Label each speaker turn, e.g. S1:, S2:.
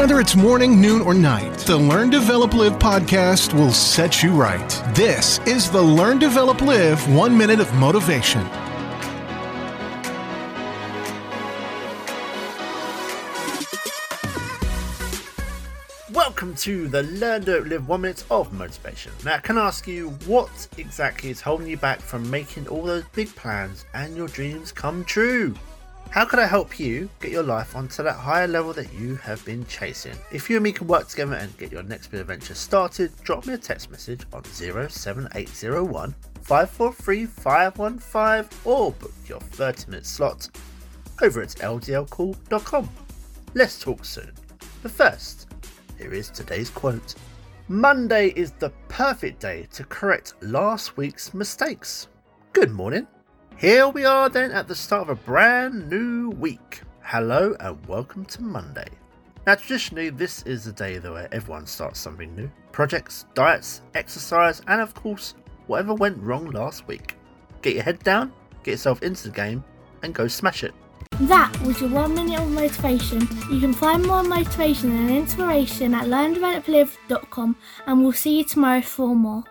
S1: Whether it's morning, noon, or night, the Learn, Develop, Live podcast will set you right. This is the Learn, Develop, Live One Minute of Motivation.
S2: Welcome to the Learn Develop, Live One Minute of Motivation. Now, can I ask you what exactly is holding you back from making all those big plans and your dreams come true? How can I help you get your life onto that higher level that you have been chasing? If you and me can work together and get your next big adventure started, drop me a text message on 07801 543 515 or book your 30 minute slot over at ldlcall.com. Let's talk soon. But first, here is today's quote Monday is the perfect day to correct last week's mistakes. Good morning. Here we are then at the start of a brand new week. Hello and welcome to Monday. Now, traditionally, this is the day where everyone starts something new projects, diets, exercise, and of course, whatever went wrong last week. Get your head down, get yourself into the game, and go smash it.
S3: That was your one minute of motivation. You can find more motivation and inspiration at learndeveloplive.com and we'll see you tomorrow for more.